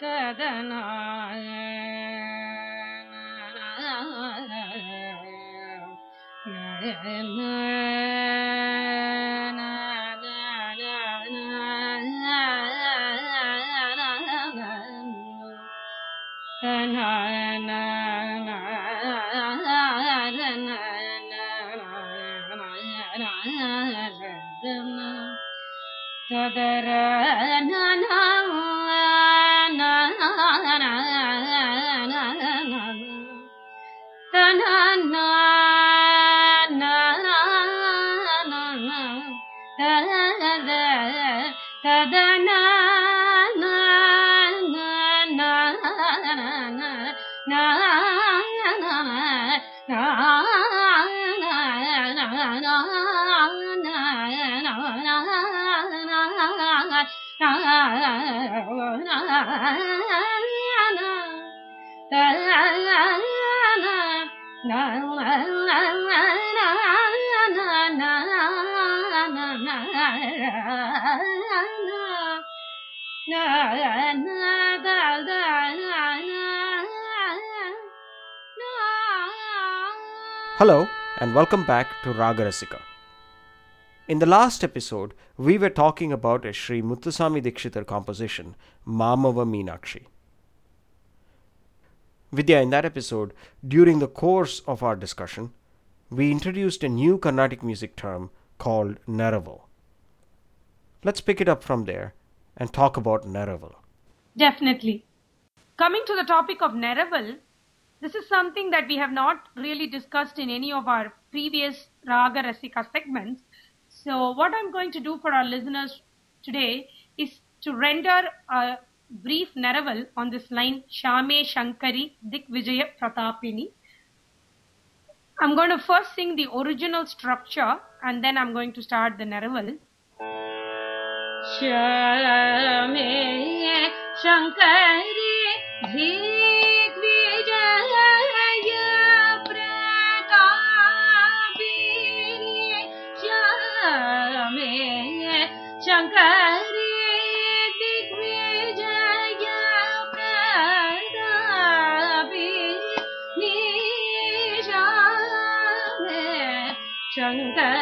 கதனாய തദര Hello and welcome back to Raga Rasika. In the last episode, we were talking about a Sri Muthuswami Dikshitar composition, Mamava Meenakshi. Vidya, in that episode, during the course of our discussion, we introduced a new Carnatic music term called Neraval. Let's pick it up from there and talk about Neraval. Definitely. Coming to the topic of Neraval, this is something that we have not really discussed in any of our previous Raga Rasika segments. So, what I'm going to do for our listeners today is to render a brief Neraval on this line Shyame Shankari Digvijaya Pratapini. I'm going to first sing the original structure and then I'm going to start the Neraval. Shyame Shankari Shankari Shankari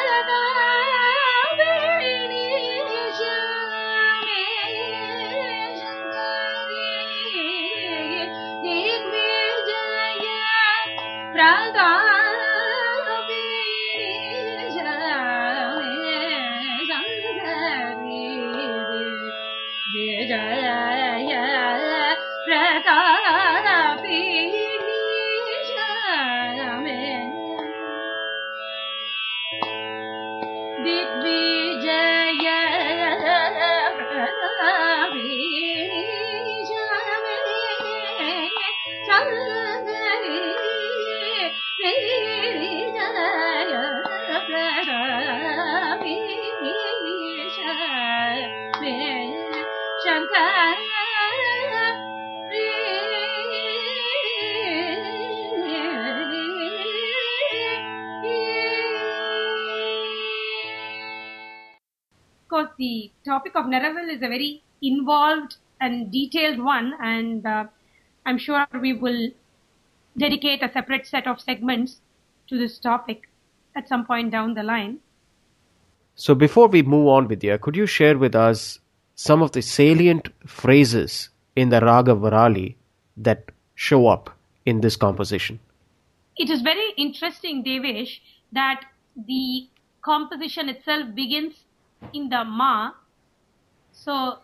Jaya the topic of Neraval is a very involved and detailed one, and uh, I'm sure we will dedicate a separate set of segments to this topic at some point down the line. So, before we move on, Vidya, could you share with us some of the salient phrases in the Raga Varali that show up in this composition? It is very interesting, Devesh, that the composition itself begins in the Ma. So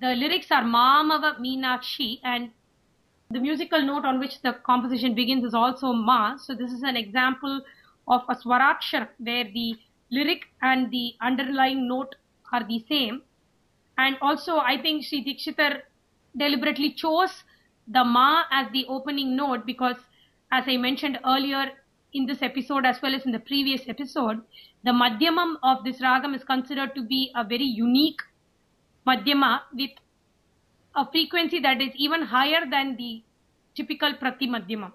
the lyrics are Mamava Meenakshi and The musical note on which the composition begins is also ma. So this is an example of a swarakshara where the lyric and the underlying note are the same. And also I think Sri Dikshitar deliberately chose the ma as the opening note because as I mentioned earlier in this episode as well as in the previous episode, the madhyamam of this ragam is considered to be a very unique madhyama with a frequency that is even higher than the typical prati madhyamam.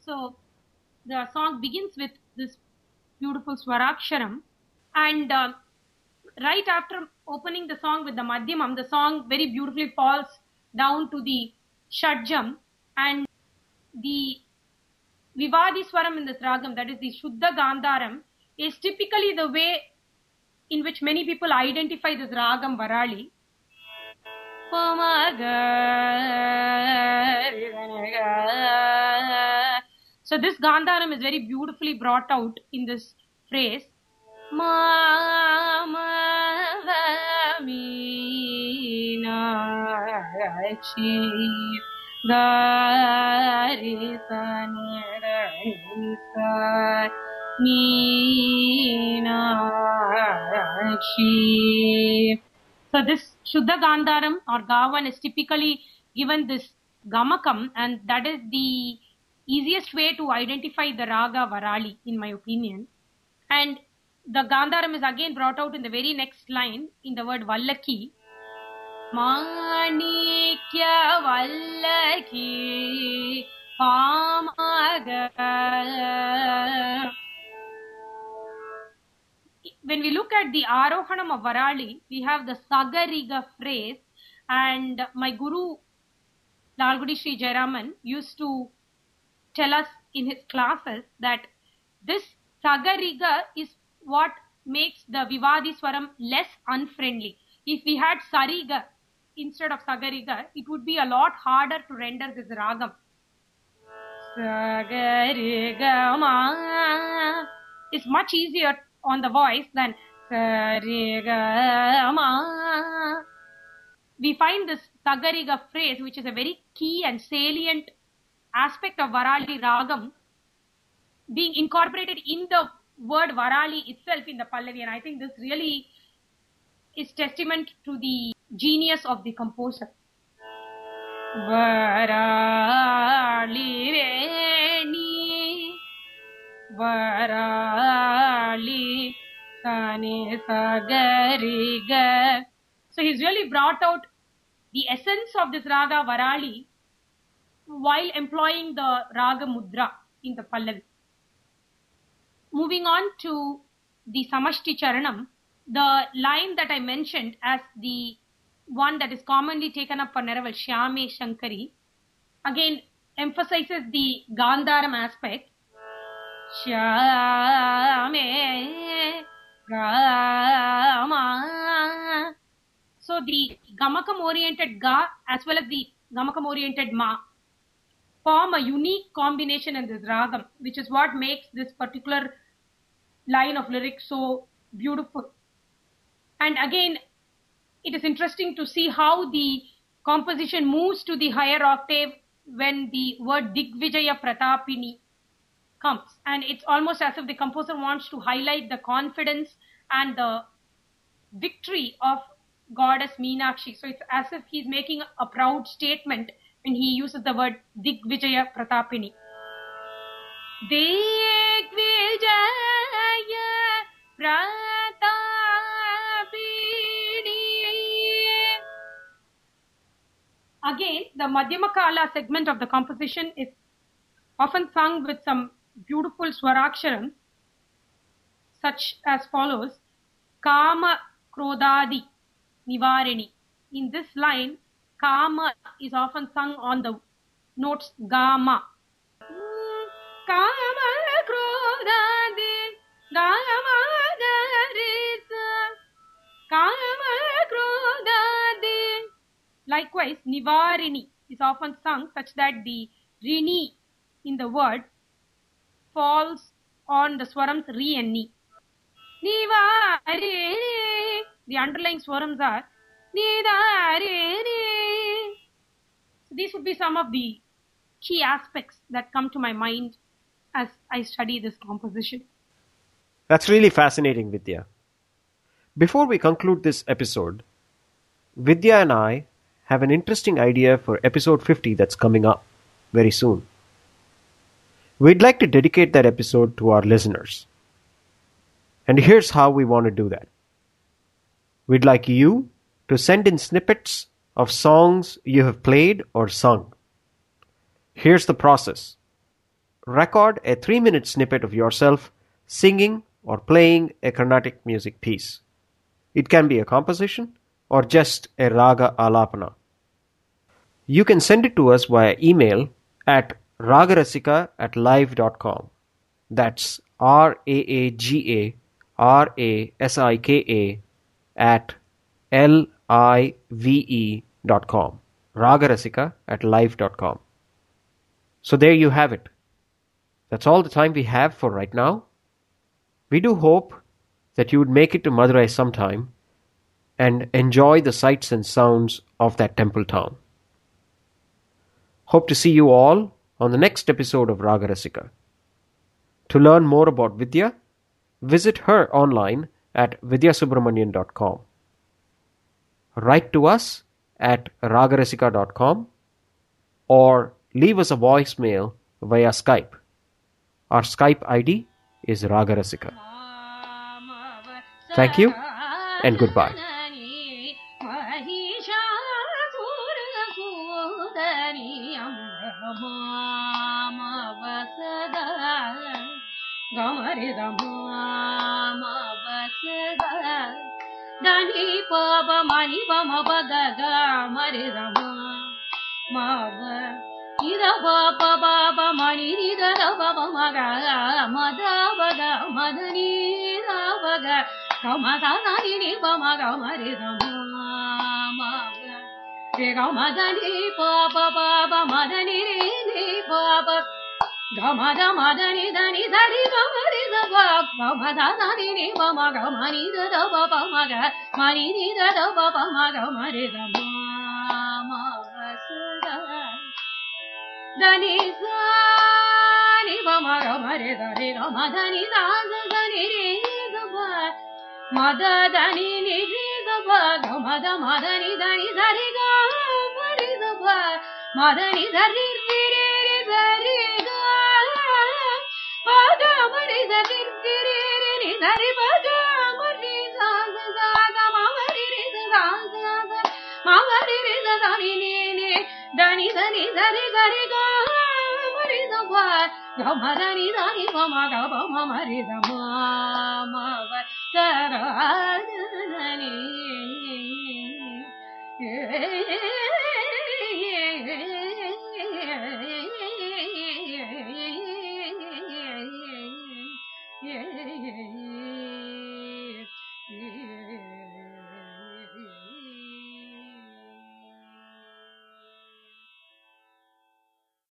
So the song begins with this beautiful swaraksharam and uh, right after opening the song with the madhyamam the song very beautifully falls down to the shadjam and the vivadi swaram in this ragam that is the shuddha gandharam is typically the way in which many people identify this ragam varali. So this gandharam is very beautifully brought out in this phrase So this Shuddha Gandharam or Gavan is typically given this Gamakam and that is the easiest way to identify the Raga Varali in my opinion. And the Gandharam is again brought out in the very next line in the word Vallaki. Manikya Vallaki Pamaga. When we look at the Arohanam of Varali, we have the Sagariga phrase and my Guru Lalgudi Sri Jayaraman used to tell us in his classes that this Sagariga is what makes the Vivadi Swaram less unfriendly. If we had Sariga instead of Sagariga, it would be a lot harder to render this ragam. Sagariga ma is much easier on the voice than Sariga ma. We find this Sagariga phrase, which is a very key and salient aspect of Varali ragam, being incorporated in the word Varali itself in the Pallavi, and I think this really is testament to the genius of the composer. Varali Veni Varali Sani Sagariga. So he's really brought out the essence of this raga Varali while employing the raga mudra in the Pallavi. Moving on to the Samashti Charanam, the line that I mentioned as the one that is commonly taken up for Neraval, Shyame Shankari, again emphasizes the Gandharam aspect. Shyame. So the Gamakam oriented Ga as well as the Gamakam oriented Ma form a unique combination in this ragam, which is what makes this particular line of lyrics so beautiful. And again, it is interesting to see how the composition moves to the higher octave when the word Digvijaya Pratapini comes. And it's almost as if the composer wants to highlight the confidence and the victory of goddess Meenakshi. So it's as if he's making a proud statement when he uses the word Digvijaya Pratapini. Digvijaya Pratapini. Again, the Madhyamakala segment of the composition is often sung with some beautiful swaraksharam such as follows Kama Krodadi Nivarini. In this line, Kama is often sung on the notes Gama. Kama Krodadi Gama Garisa Kama Krodadi. Likewise, Nivarini is often sung such that the Rini in the word falls on the swarams re and ni. Ni va re re. The underlying swarams are ni da re re. So these would be some of the key aspects that come to my mind as I study this composition. That's really fascinating, Vidya. Before we conclude this episode, Vidya and I have an interesting idea for episode 50 that's coming up very soon. We'd like to dedicate that episode to our listeners. And here's how we want to do that. We'd like you to send in snippets of songs you have played or sung. Here's the process record a three minute snippet of yourself singing or playing a Carnatic music piece. It can be a composition or just a raga alapana. You can send it to us via email at ragarasika at live.com. That's R A A G A R A S I K A at L I V E dot com. Ragarasika at live.com. So there you have it. That's all the time we have for right now. We do hope that you would make it to Madurai sometime and enjoy the sights and sounds of that temple town. Hope to see you all on the next episode of Ragarasika. To learn more about Vidya, visit her online at vidyasubramanian.com. Write to us at ragarasika.com or leave us a voicemail via Skype. Our Skype ID is Ragarasika. Thank you and goodbye. మని బమ బగ గమరి రమ మవ ఇద బప బబ మని నిద రబ మగ మద బగ మదని రబగ గమ దని ని బమ గమరి రమ మవ రే గమ గమ గమ దని దని ధరి గమ రి ద గ పమ ద ద ని ని మమ గమ ని ద ద ప ప మ గ మ ని ని ద ద ప ప మ గ మ రి ద మ మ స ద ద ని స ని మ మ గ మ రి ద రి గ మ ద ని ద ద ద ని రి ద ప మ ద ద ని ని రి ద ప గ మ ద మ ద ని ద ని ద రి గ మ రి ద ప మ ద ని ద రి రి రి దని ని ని దని దని ధరి గరి గ మరి దబ గమ దని దని మమ గ బమ మరి దమ మవ సర దని